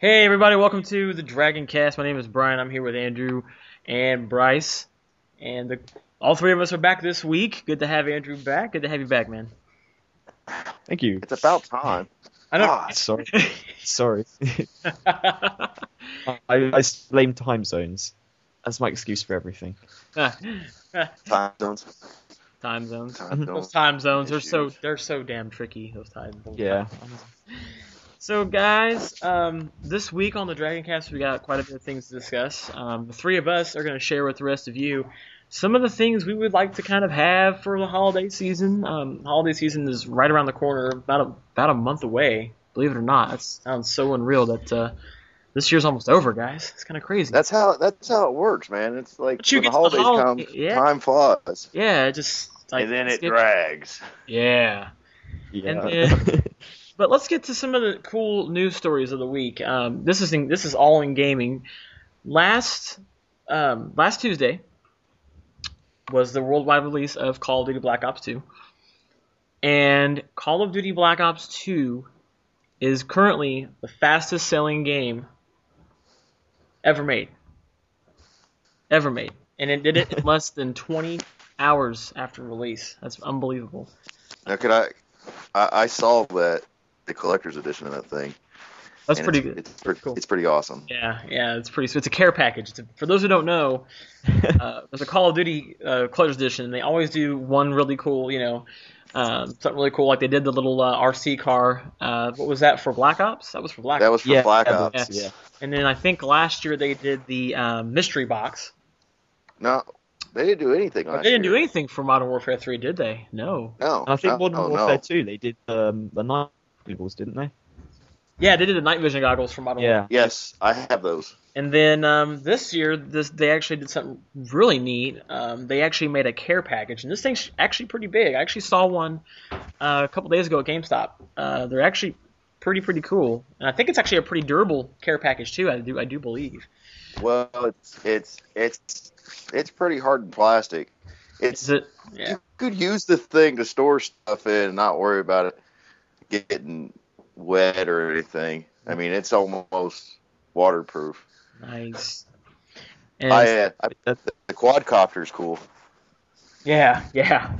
Hey everybody, welcome to the Dragon Cast. My name is Brian. I'm here with Andrew and Bryce, and the, all three of us are back this week. Good to have Andrew back. Good to have you back, man. Thank you. It's about time. I know. God. Ah, sorry. Sorry. I, I blame time zones. That's my excuse for everything. Time zones. time zones. Time Those zones. time zones are so they're so damn tricky. Those time zones. Yeah. So guys, um, this week on the Dragon Cast we got quite a bit of things to discuss. Um, the three of us are going to share with the rest of you some of the things we would like to kind of have for the holiday season. Um, holiday season is right around the corner, about a, about a month away. Believe it or not, that sounds so unreal that uh, this year's almost over, guys. It's kind of crazy. That's how that's how it works, man. It's like But you when the get to the holidays holiday- come, yeah. time flies. yeah, it just like and then it get- drags. Yeah. Yeah. then- But let's get to some of the cool news stories of the week. Um, this is in, this is all in gaming. Last um, last Tuesday was the worldwide release of Call of Duty Black Ops 2, and Call of Duty Black Ops 2 is currently the fastest selling game ever made. Ever made, and it did it in less than 20 hours after release. That's unbelievable. Now, could I, I? I saw that the collector's edition of that thing. That's and pretty it's, good. It's, pretty, Cool. it's pretty awesome. Yeah, yeah, it's pretty. It's a care package. It's a, for those who don't know, uh, there's a Call of Duty uh, Collector's Edition. And they always do one really cool, you know, um, something really cool. Like they did the little uh, RC car. Uh, what was that for Black Ops? That was for Black That Ops. was for yeah, Black yeah, Ops. Yeah. And then I think last year they did the um, mystery box. No, they didn't do anything on they didn't do anything for Modern Warfare 3, did they? No. No, And I think no, Modern no, Warfare no. 2, they did um, the night goggles, didn't they? Yeah, they did the night vision goggles for Modern Warfare. Yeah. Yes, I have those. And then um, this year, this they actually did something really neat. Um, they actually made a care package, and this thing's actually pretty big. I actually saw one uh, a couple days ago at GameStop. Uh, they're actually pretty pretty cool, and I think it's actually a pretty durable care package too. I do I do believe. Well, it's it's it's it's pretty hard plastic. It's Is it? Yeah. you could use the thing to store stuff in and not worry about it getting wet or anything. I mean, it's almost waterproof. Nice. And I, uh, I the quadcopter's cool. yeah, yeah.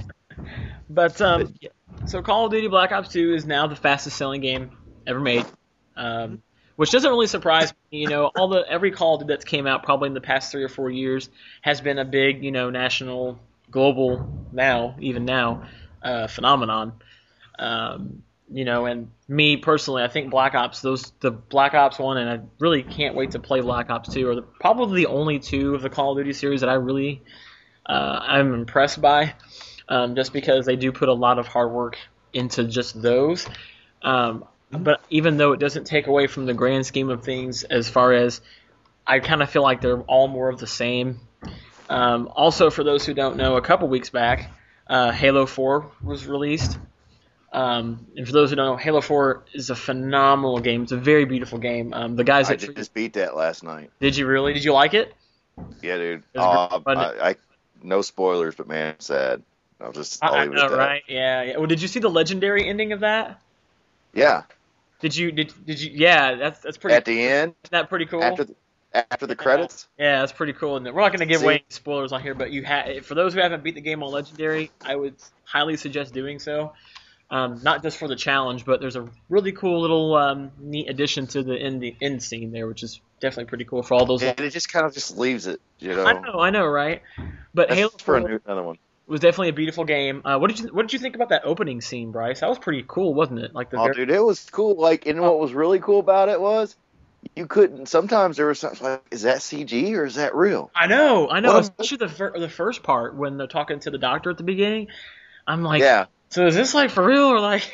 But um. So Call of Duty Black Ops 2 is now the fastest selling game ever made, um, which doesn't really surprise me. You know, all the every Call of Duty that's came out probably in the past three or four years has been a big, you know, national, global now, even now, uh, phenomenon. Um, you know, and me personally, I think Black Ops, those the Black Ops one, and I really can't wait to play Black Ops 2, are the, probably the only two of the Call of Duty series that I really uh, I'm impressed by um, just because they do put a lot of hard work into just those. Um, but even though it doesn't take away from the grand scheme of things, as far as I kind of feel like they're all more of the same. Um, also, for those who don't know, a couple weeks back, uh, Halo 4 was released. Um, and for those who don't know, Halo 4 is a phenomenal game. It's a very beautiful game. Um, the guys I that just beat that last night. did you really? Did you like it? Yeah, dude. Uh, I, I no spoilers, but man, sad. I'll just I'll I, I leave it know, at that. right? Yeah, yeah. Well, did you see the legendary ending of that? Yeah, Did you did did you? Yeah, that's that's pretty. at the end, Isn't that pretty cool? after the, after the credits. yeah, that's pretty cool. And we're not going to give See? away any spoilers on here, but you ha- for those who haven't beat the game on Legendary, I would highly suggest doing so. Um, not just for the challenge, but there's a really cool little um, neat addition to the end the end scene there, which is definitely pretty cool for all those. And it just kind of just leaves it, you know. I know, I know, right? But That's Halo for new, another one. was definitely a beautiful game. Uh, what did you What did you think about that opening scene, Bryce? That was pretty cool, wasn't it? Like the Oh, very, dude, it was cool. Like, and what was really cool about it was you couldn't. Sometimes there was something like, is that CG or is that real? I know, I know. Well, Especially the fir- the first part when they're talking to the doctor at the beginning. I'm like, yeah. So is this like for real or like?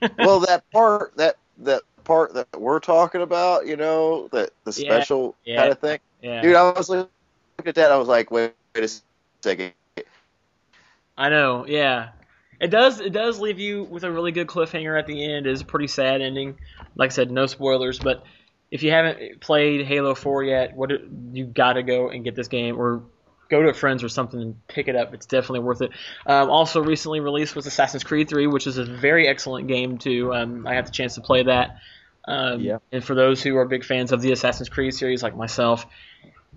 Well, that part, that that part that we're talking about, you know, that the Yeah, special yeah. kind of thing. yeah, Dude, I was looking at that. I was like, wait, wait a second. I know. Yeah, it does. It does leave you with a really good cliffhanger at the end. It's a pretty sad ending. Like I said, no spoilers, but if you haven't played Halo 4 yet, what you got to go and get this game or go to a friend's or something and pick it up. It's definitely worth it. Um, also, recently released was Assassin's Creed 3, which is a very excellent game too. Um, I had the chance to play that. Um, Yeah. And for those who are big fans of the Assassin's Creed series, like myself,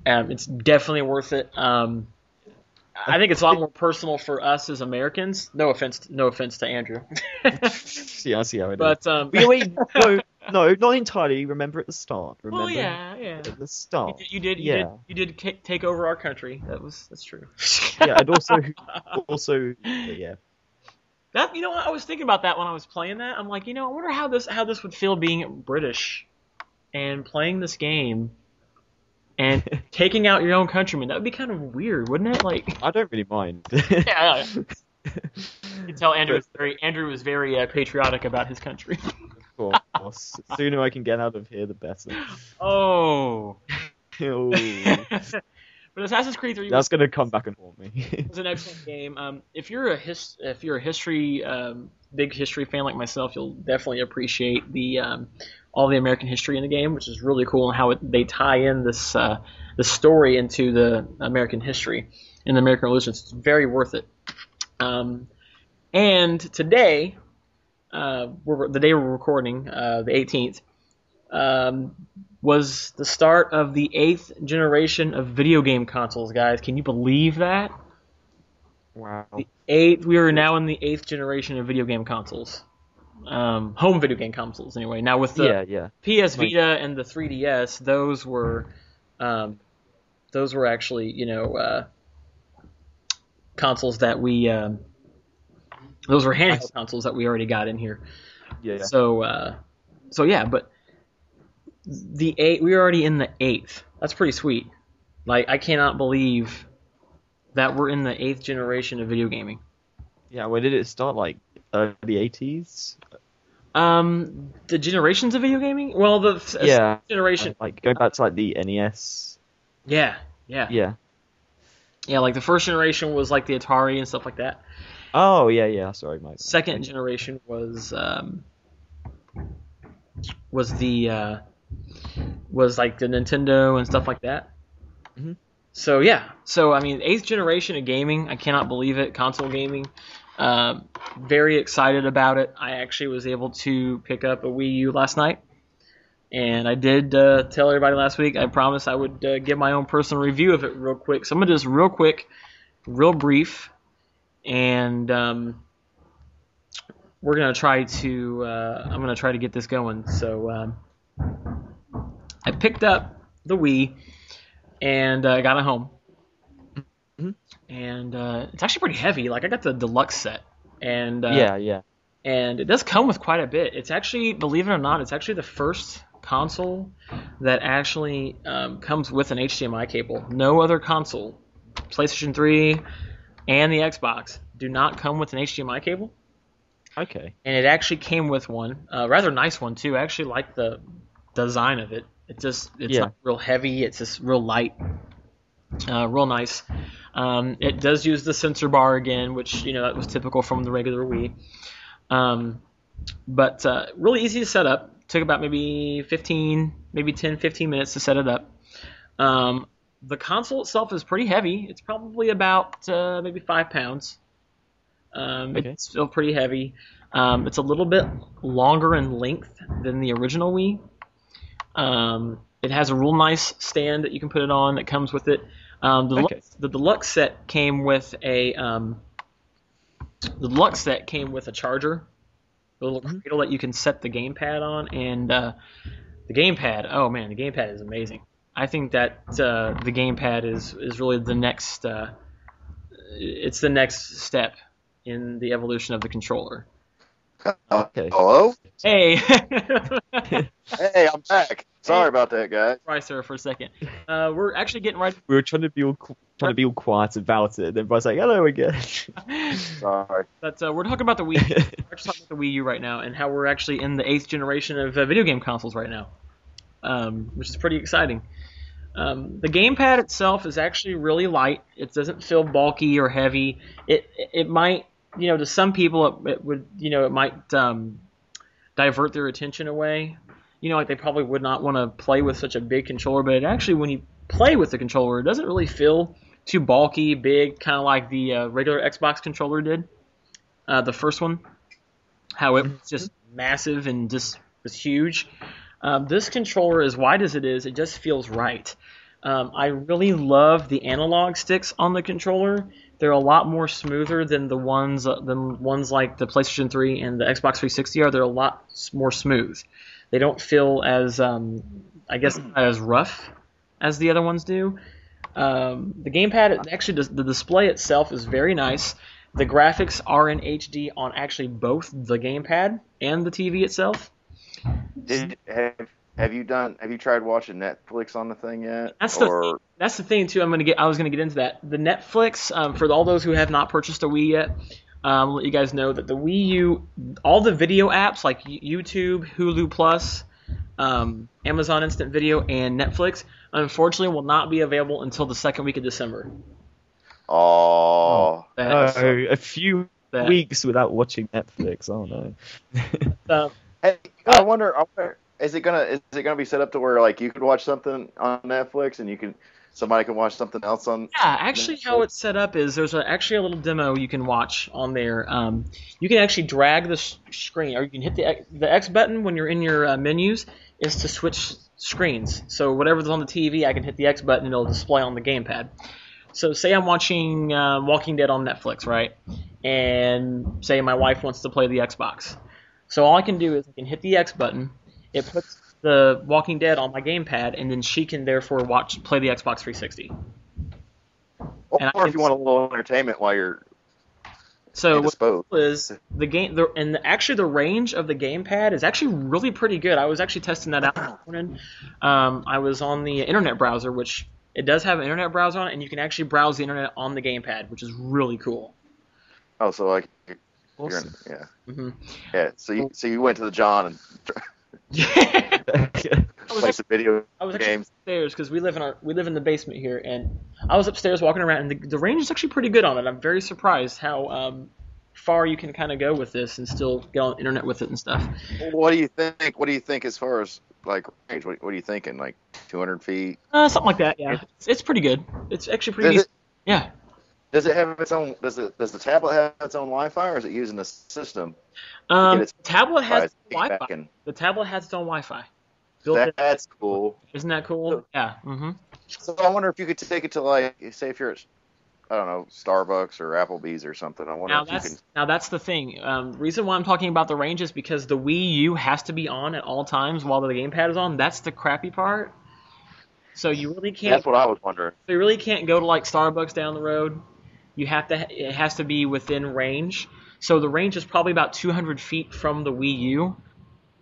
um, it's definitely worth it. Um, I think it's a lot more personal for us as Americans. No offense, no offense to Andrew, see, I see how it is. but um, Wait, wait, no, no, not entirely. Remember at the start. Remember well, yeah, yeah. at the You start. did, you did, you Yeah. did, you did take over our country. That was that's true. Yeah, and also, also, yeah. That you know what I was thinking about that when I was playing that. I'm like, you know, I wonder how this how this would feel being British and playing this game and taking out your own countrymen. That would be kind of weird, wouldn't it? Like, I don't really mind. yeah, you can tell Andrew was very Andrew was very uh, patriotic about his country. Of The sooner I can get out of here, the better. oh. But Assassin's Creed 3 was that's gonna come back and haunt me. it's an excellent game. Um, if you're a his, if you're a history, um, big history fan like myself, you'll definitely appreciate the um, all the American history in the game, which is really cool, and how it, they tie in this uh, the story into the American history and the American Revolution. It's very worth it. Um, and today, uh, we're, the day we're recording, uh, the 18th, um, was the start of the eighth generation of video game consoles, guys. Can you believe that? wow. The eighth. We are now in the eighth generation of video game consoles. Um, home video game consoles, anyway. Now with the Yeah, yeah. PS Vita and the 3DS, those were, um, those were actually you know uh, consoles that we, um, those were handheld consoles that we already got in here. Yeah. So, uh, so yeah, but the eight, we're already in the eighth. That's pretty sweet. Like, I cannot believe that we're in the eighth generation of video gaming. Yeah, when did it start? Like the 80s? Um, the generations of video gaming. Well, the Yeah. generation. Like going back to like the NES. Yeah, yeah, Yeah. yeah. Like the first generation was like the Atari and stuff like that. Oh, yeah, yeah. Sorry, Mike. Second generation was um, was the uh, was like the Nintendo and stuff like that. Mhm. So yeah, so I mean, eighth generation of gaming. I cannot believe it. Console gaming. Um, very excited about it. I actually was able to pick up a Wii U last night, and I did uh, tell everybody last week. I promised I would uh, give my own personal review of it real quick. So I'm gonna just real quick, real brief, and um, we're gonna try to. Uh, I'm gonna try to get this going. So um, I picked up the Wii, and uh, got it home. Mhm. And uh, it's actually pretty heavy. Like I got the deluxe set, and uh, yeah, yeah. and it does come with quite a bit. It's actually, believe it or not, it's actually the first console that actually um, comes with an HDMI cable. No other console, PlayStation 3 and the Xbox, do not come with an HDMI cable. Okay. And it actually came with one, a rather nice one too. I actually like the design of it. It just, it's Yeah. not real heavy. It's just real light, uh, real nice. Um, it does use the sensor bar again, which you know that was typical from the regular Wii. Um, but uh, really easy to set up. Took about maybe 15, maybe 10, 15 minutes to set it up. Um, the console itself is pretty heavy. It's probably about uh, maybe five pounds. Um, Okay. It's still pretty heavy. Um, it's a little bit longer in length than the original Wii. Um, it has a real nice stand that you can put it on that comes with it. Um, the, Okay. deluxe, the deluxe set came with a um, the deluxe set came with a charger, a little Mhm. cradle that you can set the gamepad on, and uh, the gamepad. Oh man, the gamepad is amazing. I think that uh, the gamepad is is really the next. Uh, it's the next step in the evolution of the controller. Okay. Hello? Hey, Hey, I'm back. Sorry about that, guys. Bryce there for a second. Uh, we're actually getting right. We were trying to be all qu- trying to be all quiet about it, and then Bryce like, "Hello again." Sorry. But uh, we're talking about the Wii. we're actually talking about the Wii U right now, and how we're actually in the eighth generation of uh, video game consoles right now, um, which is pretty exciting. Um, the gamepad itself is actually really light. It doesn't feel bulky or heavy. It it might, you know, to some people it, it would, you know, it might um, divert their attention away. You know, like they probably would not want to play with such a big controller, but it actually, when you play with the controller, it doesn't really feel too bulky, big, kind of like the uh, regular Xbox controller did. Uh, the first one, how it was just massive and just was huge. Um, this controller, as wide as it is, it just feels right. Um, I really love the analog sticks on the controller. They're a lot more smoother than the ones uh, than ones like the PlayStation 3 and the Xbox 360 are. They're a lot more smooth. They don't feel as um, I guess as rough as the other ones do. Um, the gamepad actually does, the display itself is very nice. The graphics are in HD on actually both the gamepad and the TV itself. Did have have you done? Have you tried watching Netflix on the thing yet? That's the or That's the thing too. I'm gonna get. I was gonna get into that. The Netflix um, for all those who have not purchased a Wii yet. Um, let you guys know that the Wii U, all the video apps like YouTube, Hulu Plus, um, Amazon Instant Video, and Netflix, unfortunately, will not be available until the second week of December. oh, That, Oh, a few that- weeks without watching Netflix. Oh no. uh, hey, I wonder. I wonder is it gonna is it gonna be set up to where like you could watch something on Netflix and you can somebody can watch something else on? Yeah, actually, how it's set up is there's a, actually a little demo you can watch on there. Um, you can actually drag the screen, or you can hit the X- the X button when you're in your uh, menus, is to switch screens. So whatever's on the TV, I can hit the X button and it'll display on the gamepad. So say I'm watching uh, Walking Dead on Netflix, right? And say my wife wants to play the Xbox. So all I can do is I can hit the X button. It puts the Walking Dead on my gamepad, and then she can therefore watch play the Xbox 360. Or, And or if you want a little entertainment while you're So what is the game the and the, actually the range of the gamepad is actually really pretty good. I was actually testing that out this morning. Um, I was on the internet browser, which it does have an internet browser on it, and you can actually browse the internet on the gamepad, which is really cool. Oh, so like Awesome. in, yeah, hmm yeah. So you so you went to the John and Yeah. I was actually, some video I was games. upstairs because we live in our we live in the basement here, and I was upstairs walking around, and the, the range is actually pretty good on it. I'm very surprised how um, far you can kind of go with this and still get on the internet with it and stuff. What do you think? What do you think as far as like range? What, what are you thinking? Like 200 feet? Uh, something like that. Yeah, it's, it's pretty good. It's actually pretty. Does decent. it Yeah. Does it have its own? Does it does the tablet have its own Wi-Fi, or is it using the system? Um, its- the tablet has Its Wi-Fi. and- The tablet has its own Wi-Fi. Built in. That's cool. Isn't that cool? Yeah. Mm-hmm. So I wonder if you could take it to like, say, if you're at, I don't know, Starbucks or Applebee's or something. I wonder Now if you that's can. now that's the thing. Um, reason why I'm talking about the range is because the Wii U has to be on at all times while the gamepad is on. That's the crappy part. So you really can't. That's what I was wondering. So you really can't go to like Starbucks down the road. You have to. It has to be within range. So the range is probably about 200 feet from the Wii U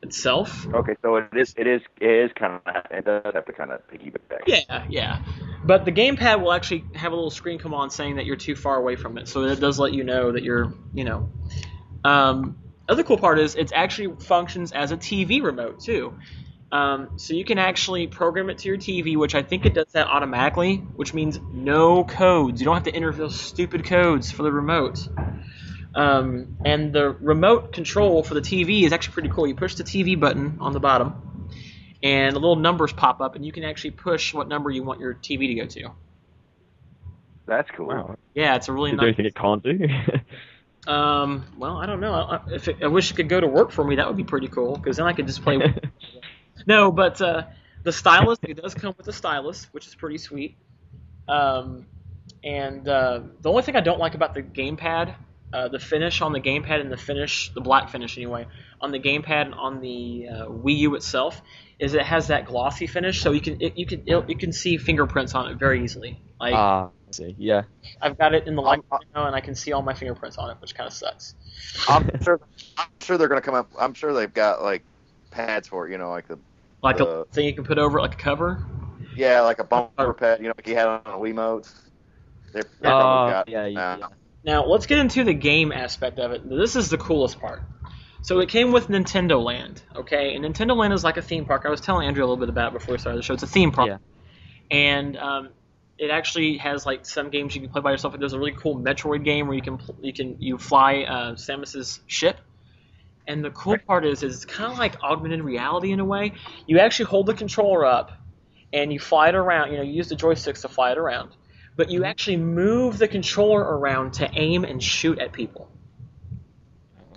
itself. Okay, so it is. It is. It is kind of. It does have to kind of piggyback. Yeah, yeah. But the gamepad will actually have a little screen come on saying that you're too far away from it, so it does let you know that you're, you know. Um, other cool part is it actually functions as a TV remote too. Um, so you can actually program it to your TV, which I think it does that automatically, which means no codes. You don't have to enter those stupid codes for the remote. Um, and the remote control for the TV is actually pretty cool. You push the TV button on the bottom, and the little numbers pop up, and you can actually push what number you want your TV to go to. That's cool. Wow. Yeah, it's a really Is there nice. anything it can't do? Um, well, I don't know. I, I- if it, I wish it could go to work for me, that would be pretty cool because then I could just play. no, but uh, the stylus it does come with a stylus, which is pretty sweet. Um, and uh, the only thing I don't like about the gamepad, uh, the finish on the gamepad and the finish, the black finish anyway, on the gamepad and on the uh, Wii U itself, is it has that glossy finish, so you can it, you can it, you can see fingerprints on it very easily. Like Ah, I see. Yeah. I've got it in the light I'm- now, and I can see all my fingerprints on it, which kind of sucks. I'm sure. I'm sure they're gonna come up. I'm sure they've got like pads for it. You know, like the Like a Uh, thing you can put over like a cover. yeah, like a bumper pad. You know, like you had on a Wiimote. They're, they're probably got yeah, yeah, now. Now let's get into the game aspect of it. This is the coolest part. So it came with Nintendo Land, okay? And Nintendo Land is like a theme park. I was telling Andrew a little bit about it before we started the show. It's a theme park, Yeah. and um, it actually has like some games you can play by yourself. There's a really cool Metroid game where you can pl- you can you fly uh, Samus's ship. And the cool part is, is it's kind of like augmented reality in a way. You actually hold the controller up, and you fly it around. You know, you use the joysticks to fly it around, but you actually move the controller around to aim and shoot at people.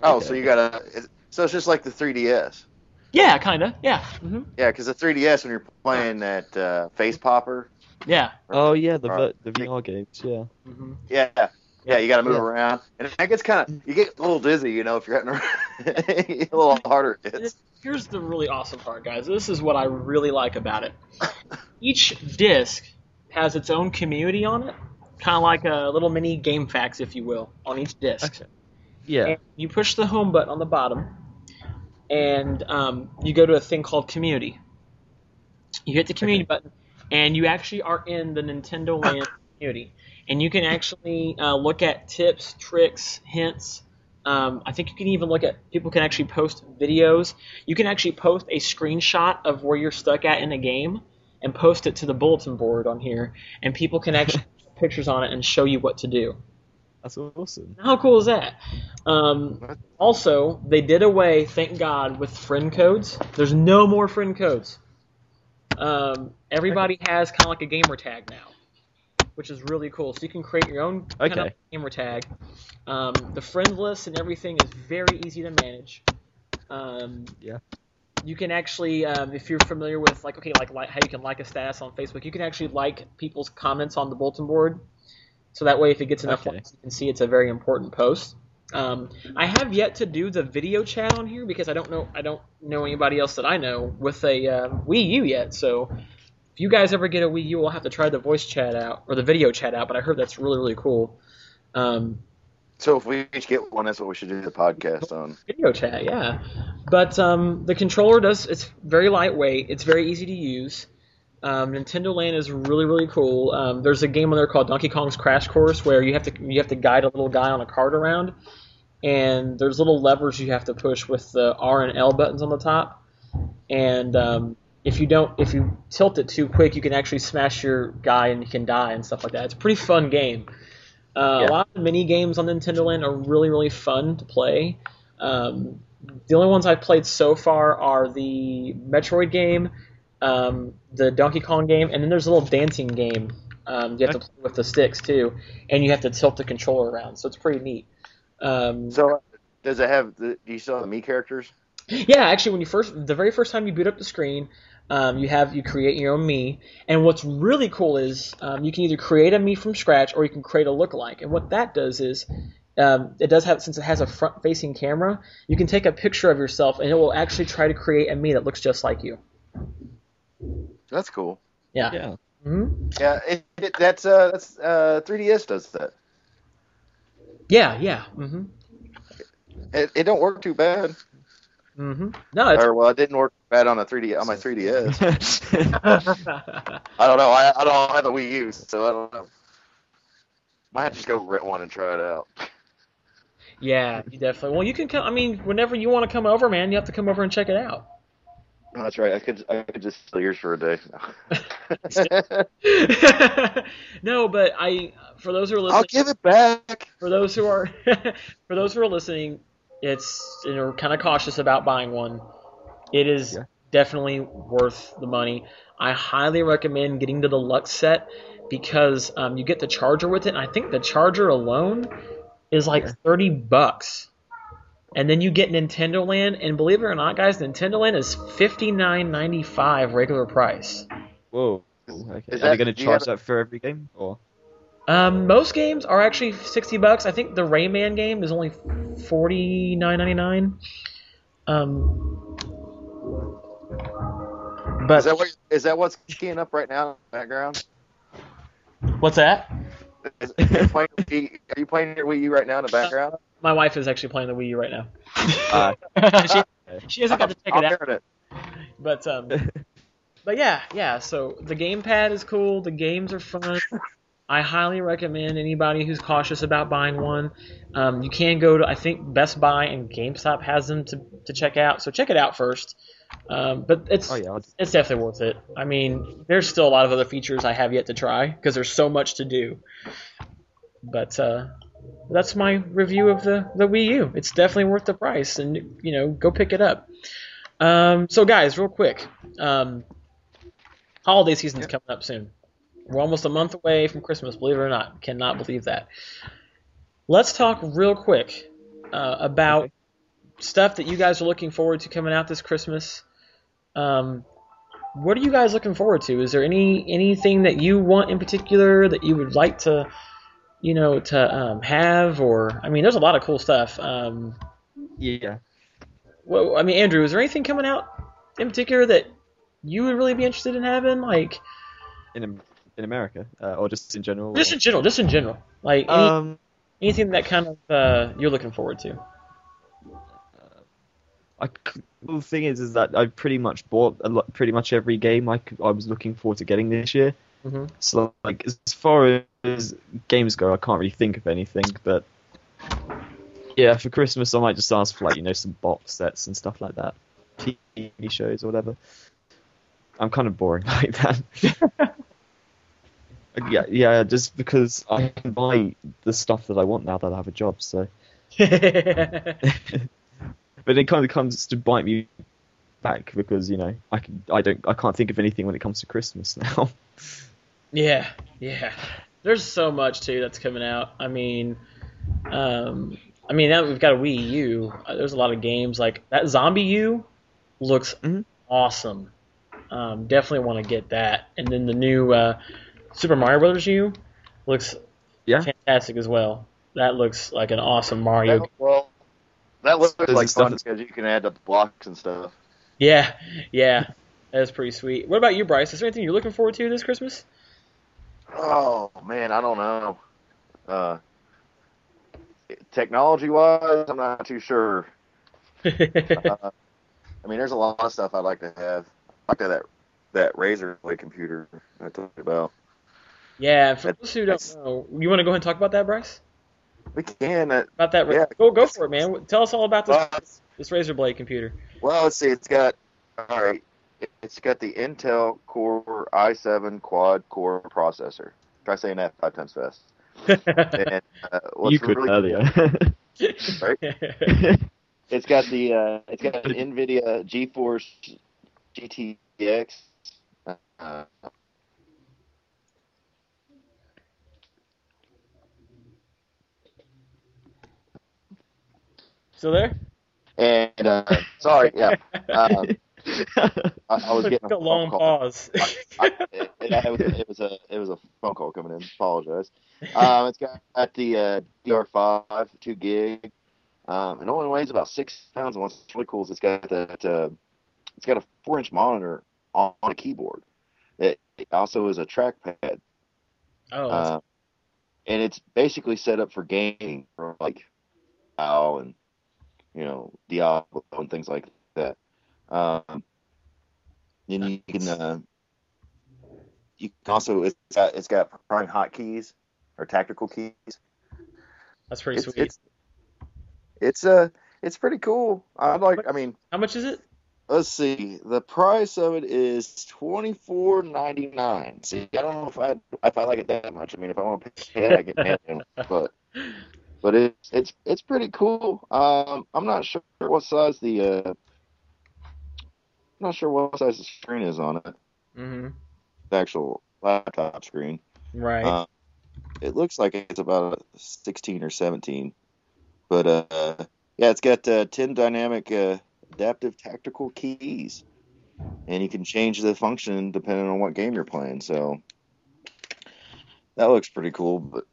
Oh, so you gotta. So it's just like the 3DS. Yeah, kind of. Yeah. hmm Yeah, because the 3DS when you're playing that uh, Face Popper. Yeah. Oh yeah, the Right. ver- the VR games. Yeah. hmm Yeah. Yeah, you got to move Yeah. around, and that gets kind of you get a little dizzy, you know, if you're hitting around. a little harder it gets. Here's the really awesome part, guys. This is what I really like about it. Each disc has its own community on it, kind of like a little mini GameFAQs, if you will, on each disc. Okay. Yeah. And you push the home button on the bottom, and um, you go to a thing called Community. You hit the Community button, and you actually are in the Nintendo Land community, and you can actually uh, look at tips, tricks, hints. Um, I think you can even look at people can actually post videos. You can actually post a screenshot of where you're stuck at in a game, and post it to the bulletin board on here, and people can actually put pictures on it and show you what to do. That's awesome. How cool is that? Um, also, they did away, thank God, with friend codes. There's no more friend codes. Um, everybody has kind of like a gamer tag now, which is really cool. So you can create your own kind of gamer tag. Um, the friend list and everything is very easy to manage. Um, Yeah. You can actually, um, if you're familiar with like, okay, like, like how you can like a status on Facebook, you can actually like people's comments on the bulletin board. So that way, if it gets enough Okay. likes, you can see it's a very important post. Um, I have yet to do the video chat on here because I don't know I don't know anybody else that I know with a uh, Wii U yet. So if you guys ever get a Wii U, we'll have to try the voice chat out or the video chat out. But I heard that's really really cool. Um, So if we each get one, that's what we should do the podcast on. video chat, yeah. But um, the controller does it's very lightweight. It's very easy to use. Um, Nintendo Land is really really cool. Um, there's a game on there called Donkey Kong's Crash Course where you have to you have to guide a little guy on a cart around, and there's little levers you have to push with the R and L buttons on the top. And um, if you don't if you tilt it too quick, you can actually smash your guy and you can die and stuff like that. It's a pretty fun game. Uh, Yeah. A lot of the mini games on Nintendo Land are really really fun to play. Um, the only ones I've played so far are the Metroid game, um, the Donkey Kong game, and then there's a little dancing game. Um, you have to play with the sticks too, and you have to tilt the controller around, so it's pretty neat. Um, So does it have? The, do you still have the Mii characters? yeah, actually, when you first, the very first time you boot up the screen, um, you have you create your own Mii, and what's really cool is um, you can either create a Mii from scratch or you can create a lookalike, and what that does is. Um, it does have since it has a front-facing camera. You can take a picture of yourself, and it will actually try to create a Mii that looks just like you. That's cool. Yeah. Yeah. hmm Yeah, it, it, that's uh, that's uh, 3ds does that. Yeah. Yeah. hmm It, it don't work too bad. Hmm No, it's Or well, it didn't work bad on a 3D on my 3ds. I don't know. I, I don't have a Wii U, so I don't know. Might have to just go rent one and try it out. yeah, you definitely. Well, you can come. I mean, whenever you want to come over, man, you have to come over and check it out. Oh, that's right. I could I could just steal yours for a day. no, but I, for those who are listening, I'll give it back. for those who are, for those who are listening, it's you know kind of cautious about buying one. It is Yeah. definitely worth the money. I highly recommend getting the deluxe set because um, you get the charger with it. And I think the charger alone is like Yeah. thirty bucks, and then you get Nintendo Land. And believe it or not, guys, Nintendo Land is fifty nine ninety five regular price. Whoa. Okay. Is Are they going to charge have that for every game, or? Um, most games are actually sixty bucks. I think the Rayman game is only forty nine ninety nine. Um, but Is that what is that what's keying up right now in the background? what's that? Is, are, you playing, are you playing your Wii U right now in the background? My wife is actually playing the Wii U right now. Uh, she, she hasn't got to check I'm it out, hearing it. but um, but yeah, yeah. So the gamepad is cool. The games are fun. I highly recommend anybody who's cautious about buying one. Um, you can go to I think Best Buy and GameStop has them to, to check out. So check it out first. Um, but it's oh yeah. It's definitely worth it. I mean, there's still a lot of other features I have yet to try because there's so much to do. But uh, that's my review of the the Wii U. It's definitely worth the price, and you know, go pick it up. Um, so guys, real quick, um, holiday season's coming up soon. We're almost a month away from Christmas. Believe it or not, cannot believe that. Let's talk real quick uh, about Okay. stuff that you guys are looking forward to coming out this Christmas. Um, what are you guys looking forward to? Is there any anything that you want in particular that you would like to, you know, to um, have? Or I mean, there's a lot of cool stuff. Um, Yeah. well, I mean, Andrew, is there anything coming out in particular that you would really be interested in having? Like, In in America, uh, or just in general. just or- in general, just in general, like any, um, anything that kind of uh, you're looking forward to. I c well, the thing is, is that I pretty much bought a lot, pretty much every game I I was looking forward to getting this year. hmm So like as far as games go, I can't really think of anything. But yeah, for Christmas I might just ask for like you know some box sets and stuff like that, TV shows or whatever. I'm kind of boring like that. yeah, yeah, just because I can buy the stuff that I want now that I have a job. So, but it kind of comes to bite me back because you know I can, I don't I can't think of anything when it comes to Christmas now. Yeah, yeah. There's so much too that's coming out. I mean, um, I mean now we've got a Wii U. Uh, There's a lot of games like that. ZombiU looks Mhm. awesome. Um, definitely want to get that. And then the new uh, Super Mario Brothers U looks Yeah. fantastic as well. That looks like an awesome Mario. That- well, that looks There's like stuff fun because you can add up the blocks and stuff. Yeah, yeah. That's pretty sweet. What about you, Bryce? Is there anything you're looking forward to this Christmas? Oh man, I don't know. Uh, technology wise, I'm not too sure. Uh, I mean, there's a lot of stuff I'd like to have. I'd like to have that that Razer Blade computer I talked about. Yeah, for That- those who don't know, you want to go ahead and talk about that, Bryce? We can. Uh, About that? Yeah. Go go for it, man. Tell us all about this well, this Razer Blade computer. well, let's see. It's got all right. It's got the Intel Core i7 quad core processor. Try saying that five times fast. And, uh, what's you could really earlier. Right? It's got the uh, it's got an NVIDIA GeForce GTX. Uh, Still there? and uh, sorry, yeah, um, I, I was getting a, Took a long call. pause. I, it, it, was, it was a it was a phone call coming in. Apologize. Um, it's got the uh, DR5 two gig. Um, it only weighs about six pounds. And what's really cool is it's got that uh, it's got a four inch monitor on, on a keyboard. It, it also is a trackpad, oh, uh, and it's basically set up for gaming, for like WoW and you know Diablo and things like that. Um, then you can uh, you can also it's got it's got prime hotkeys or tactical keys. that's pretty It's sweet. it's it's uh it's pretty cool. I like. I mean, How much is it? let's see. The price of it is twenty four ninety nine. See, I don't know if I if I like it that much. I mean, if I want to pay it, I get it, but but it's it's it's pretty cool. Um, I'm not sure what size the uh, I'm not sure what size the screen is on it. Mm-hmm. The actual laptop screen. Right. Uh, it looks like it's about a 16 or 17, but uh, yeah, it's got uh, 10 dynamic uh, adaptive tactical keys, and you can change the function depending on what game you're playing. So that looks pretty cool. But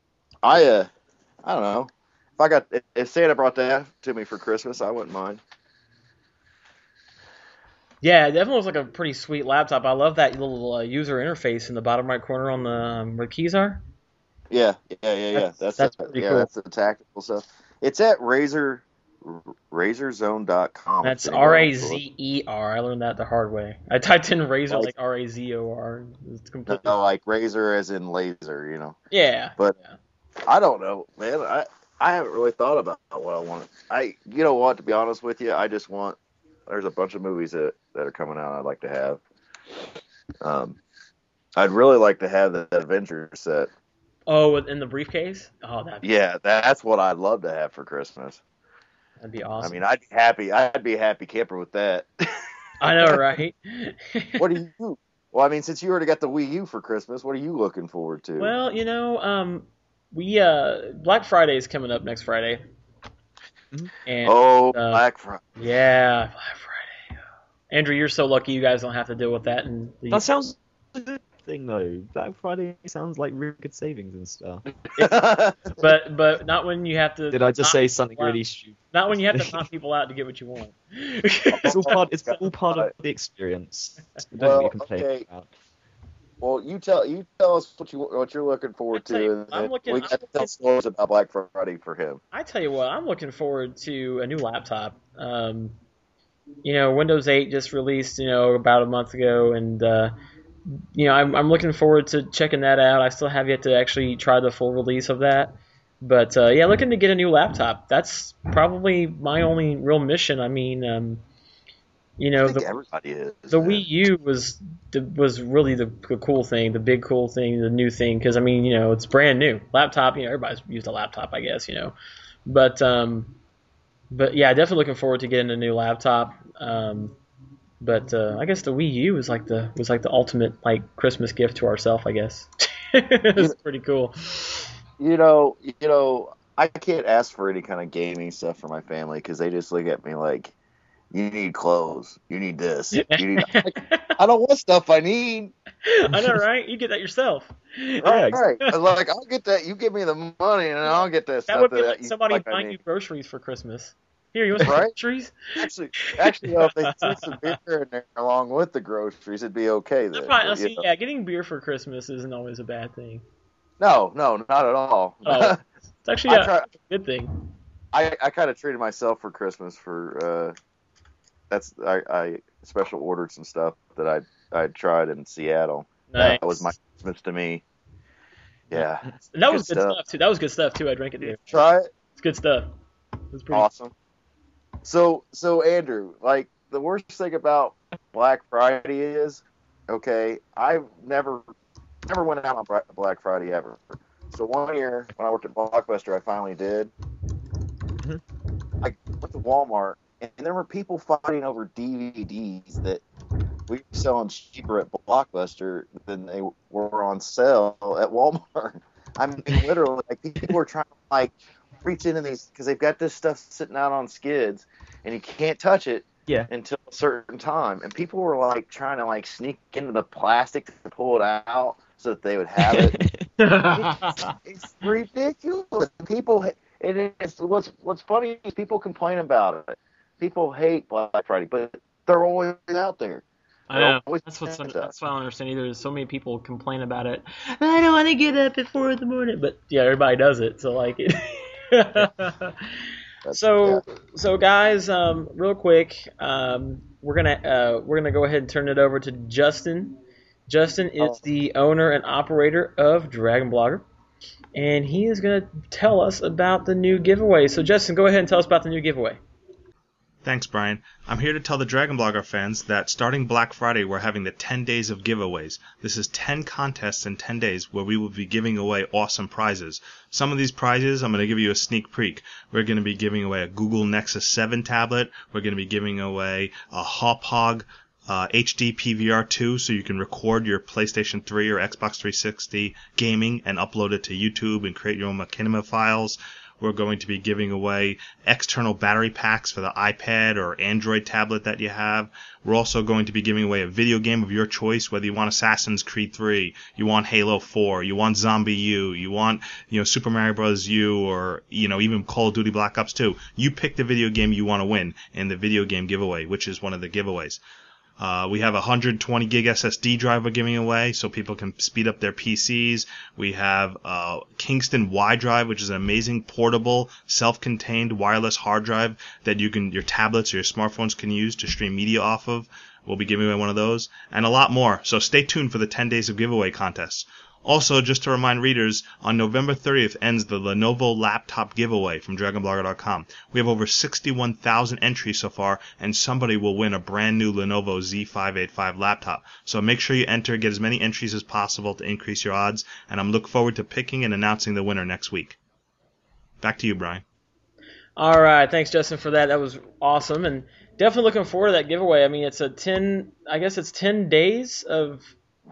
I uh, I don't know if I got if Santa brought that to me for Christmas, I wouldn't mind. yeah, it definitely looks like a pretty sweet laptop. I love that little uh, user interface in the bottom right corner on the um, where the keys are. Yeah, yeah, yeah, yeah. That's- That's that's pretty yeah, cool. that's the tactical stuff. It's at Razer RazerZone.com. That's R A wants to look. Z E R. I learned that the hard way. I typed in razor Like- R A Z O R. It's completely. No, like razor as in laser, you know. Yeah. But yeah. I don't know, man. I I haven't really thought about what I want. I you know what? To be honest with you, I just want. There's a bunch of movies that that are coming out. I'd like to have. Um, I'd really like to have the Avengers set. Oh, in the briefcase. Oh, that Yeah, that's what I'd love to have for Christmas. that'd be awesome. I mean, I'd be happy. I'd be a happy camper with that. I know, right? what do you? Well, I mean, since you already got the Wii U for Christmas, what are you looking forward to? Well, you know, um, we uh, Black Friday is coming up next Friday, Mhm. And Oh, uh, Black Friday. yeah, Black Friday. Andrew, you're so lucky you guys don't have to deal with that. And That sounds good thing though. Black Friday sounds like really good savings and stuff. but but not when you have to. Did I just say something really stupid? Not when you have to knock people out to get what you want. It's all part. It's all part of the experience. Don't Well, be complaining okay. about. Well, you tell you tell us what you what you're looking forward tell you, to, I'm looking- we I'm got to tell stories about Black Friday for him. I tell you what, I'm looking forward to a new laptop. Um, you know, Windows 8 just released, you know, about a month ago, and uh, you know, I'm, I'm looking forward to checking that out. I still have yet to actually try the full release of that, but uh, yeah, looking to get a new laptop. That's probably my only real mission. I mean, um, you know, the, everybody is. the man. Wii U was the, was really the, the cool thing, the big cool thing, the new thing. Because I mean, you know, it's brand new laptop. You know, everybody's used a laptop, I guess. You know, but um, but yeah, definitely looking forward to getting a new laptop. Um, but uh, I guess the Wii U was like the was like the ultimate like Christmas gift to ourselves. I guess it's pretty cool. You know, you know, I can't ask for any kind of gaming stuff for my family because they just look at me like, "You need clothes. You need this. You need." I don't want stuff I need. I know, right? You get that yourself. Yeah, Right, right. I was like, I'll get that. You give me the money, and I'll get that That stuff would be that like you somebody like buying you groceries for Christmas. Here, you want some Right? groceries? Actually, actually, though, if they threw some beer in there along with the groceries, it'd be okay then. That's right. Now, but, see, know. yeah, getting beer for Christmas isn't always a bad thing. No, no, not at all. Oh. It's actually a, try- good thing. I, I kind of treated myself for Christmas for uh, that's I, I special ordered some stuff that I I tried in Seattle. Nice. That was my Christmas to me. Yeah, And that was good good stuff. stuff too. That was good stuff too. I drank it too. try it. It's good stuff. It's pretty. Awesome. So so Andrew, like the worst thing about Black Friday is, okay, I've never never went out on Black Friday ever. So one year when I worked at Blockbuster, I finally did. Mhm. I went to Walmart, and there were people fighting over DVDs that we were selling cheaper at Blockbuster than they were on sale at Walmart. I mean, literally, like people were trying to like reach into these because they've got this stuff sitting out on skids, and you can't touch it Yeah. until a certain time. And people were like trying to like sneak into the plastic to pull it out so that they would have it. it's ridiculous. People, and it's what's what's funny is people complain about it. People hate Black Friday, but they're always out there. I know. That's what's that's what I don't understand either. There's so many people complain about it. I don't want to get up at four in the morning, but yeah, everybody does it. So like. So yeah. so guys, um, real quick, um, we're gonna uh, we're gonna go ahead and turn it over to Justin. Justin is Oh. the owner and operator of Dragon Blogger, and he is gonna tell us about the new giveaway. So Justin, go ahead and tell us about the new giveaway. Thanks, Brian. I'm here to tell the Dragon Blogger fans that starting Black Friday, we're having the 10 days of giveaways. This is 10 contests in 10 days where we will be giving away awesome prizes. Some of these prizes, I'm going to give you a sneak peek. We're going to be giving away a Google Nexus 7 tablet. We're going to be giving away a Hauppauge uh, HD PVR 2 so you can record your PlayStation 3 or Xbox 360 gaming and upload it to YouTube and create your own Machinima files. We're going to be giving away external battery packs for the iPad or Android tablet that you have. We're also going to be giving away a video game of your choice, whether you want Assassin's Creed 3, you want Halo 4, you want ZombiU, you want, you know, Super Mario Bros. U, or, you know, even Call of Duty Black Ops 2. You pick the video game you want to win in the video game giveaway, which is one of the giveaways. Uh, we have a 120 gig SSD drive we're giving away so people can speed up their PCs. We have a Kingston Wi-Drive, which is an amazing portable, self-contained wireless hard drive that you can, your tablets or your smartphones can use to stream media off of. We'll be giving away one of those and a lot more. So stay tuned for the 10 days of giveaway contests. Also, just to remind readers, on November 30th ends the Lenovo laptop giveaway from DragonBlogger.com. We have over 61,000 entries so far, and somebody will win a brand new Lenovo Z585 laptop. So make sure you enter, get as many entries as possible to increase your odds, and I'm looking forward to picking and announcing the winner next week. Back to you, Brian. All right, thanks Justin for that. That was awesome, and definitely looking forward to that giveaway. I mean, it's a ten. I guess it's ten days of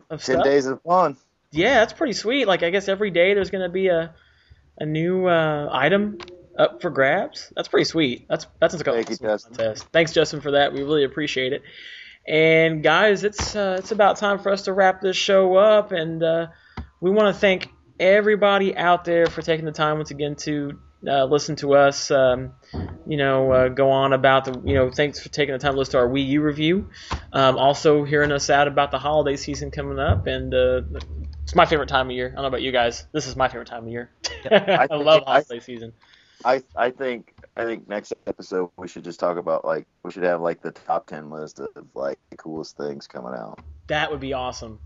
of Ten stuff. days of fun. Yeah, that's pretty sweet. Like I guess every day there's gonna be a a new uh, item up for grabs. That's pretty sweet. That's that's a Thank you, Justin. contest. Thanks, Justin, for that. We really appreciate it. And guys, it's uh, it's about time for us to wrap this show up, and uh, we want to thank everybody out there for taking the time once again to uh, listen to us. Um, you know, uh, go on about the you know thanks for taking the time to listen to our Wii U review. Um, also hearing us out about the holiday season coming up, and uh, it's my favorite time of year. I don't know about you guys. This is my favorite time of year. I, think- love I- holiday season. I I think I think next episode we should just talk about like we should have like the top ten list of like the coolest things coming out. That would be awesome.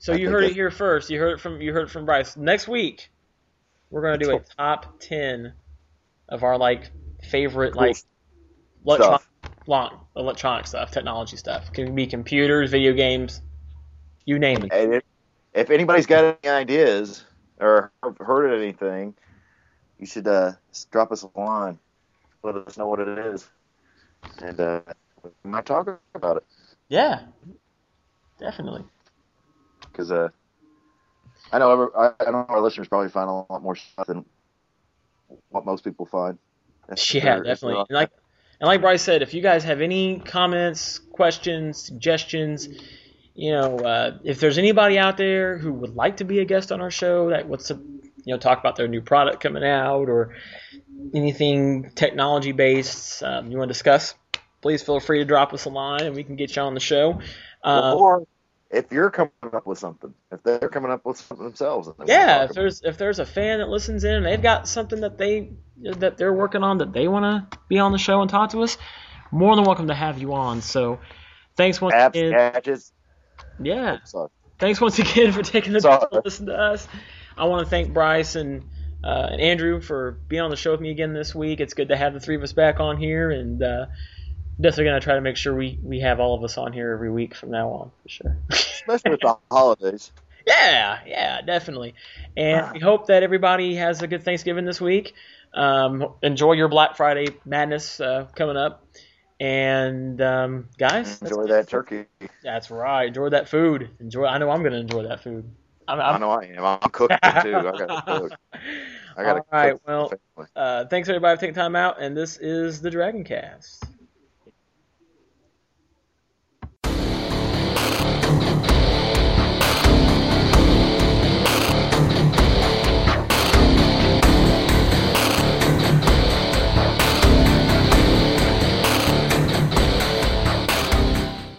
So I you heard it here first. You heard it from you heard it from Bryce. Next week, we're gonna do a top ten of our like favorite Cool like electronic, stuff. long, electronic stuff, technology stuff. Can be computers, video games, you name it. And if, if anybody's got any ideas or heard of anything, you should uh, drop us a line. Let us know what it is, and uh, we might talk about it. Yeah, definitely. because uh, I know I, I know our listeners probably find a lot more stuff than what most people find. Yeah, definitely. And like and like Bryce said, if you guys have any comments, questions, suggestions, you know, uh, if there's anybody out there who would like to be a guest on our show that wants to, you know, talk about their new product coming out or anything technology based um, you want to discuss, please feel free to drop us a line and we can get you on the show. Uh, or if you're coming up with something, if they're coming up with something themselves, and yeah, if there's if there's a fan that listens in and they've got something that they that they're working on that they want to be on the show and talk to us, more than welcome to have you on. So, thanks once apps, again. gadgets. Yeah, thanks once again for taking the time to listen to us. I want to thank Bryce and uh, and Andrew for being on the show with me again this week. It's good to have the three of us back on here, and uh, definitely gonna try to make sure we we have all of us on here every week from now on for sure. especially with the holidays. Yeah, yeah, definitely. And we hope that everybody has a good Thanksgiving this week. Um, enjoy your Black Friday madness uh, coming up. And um, guys, Enjoy that turkey. That's right. Enjoy that food. Enjoy. I know I'm going to enjoy that food. I'm, I I'm, know I am. I'm cooking too. I got to cook. I got to All right, cook. well, uh, thanks everybody for taking time out. And this is the Dragon Cast.